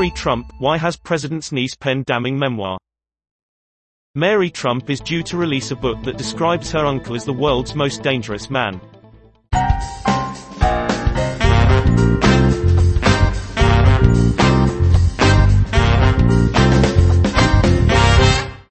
Mary Trump, why has president's niece penned damning memoir? Mary Trump is due to release a book that describes her uncle as the world's most dangerous man.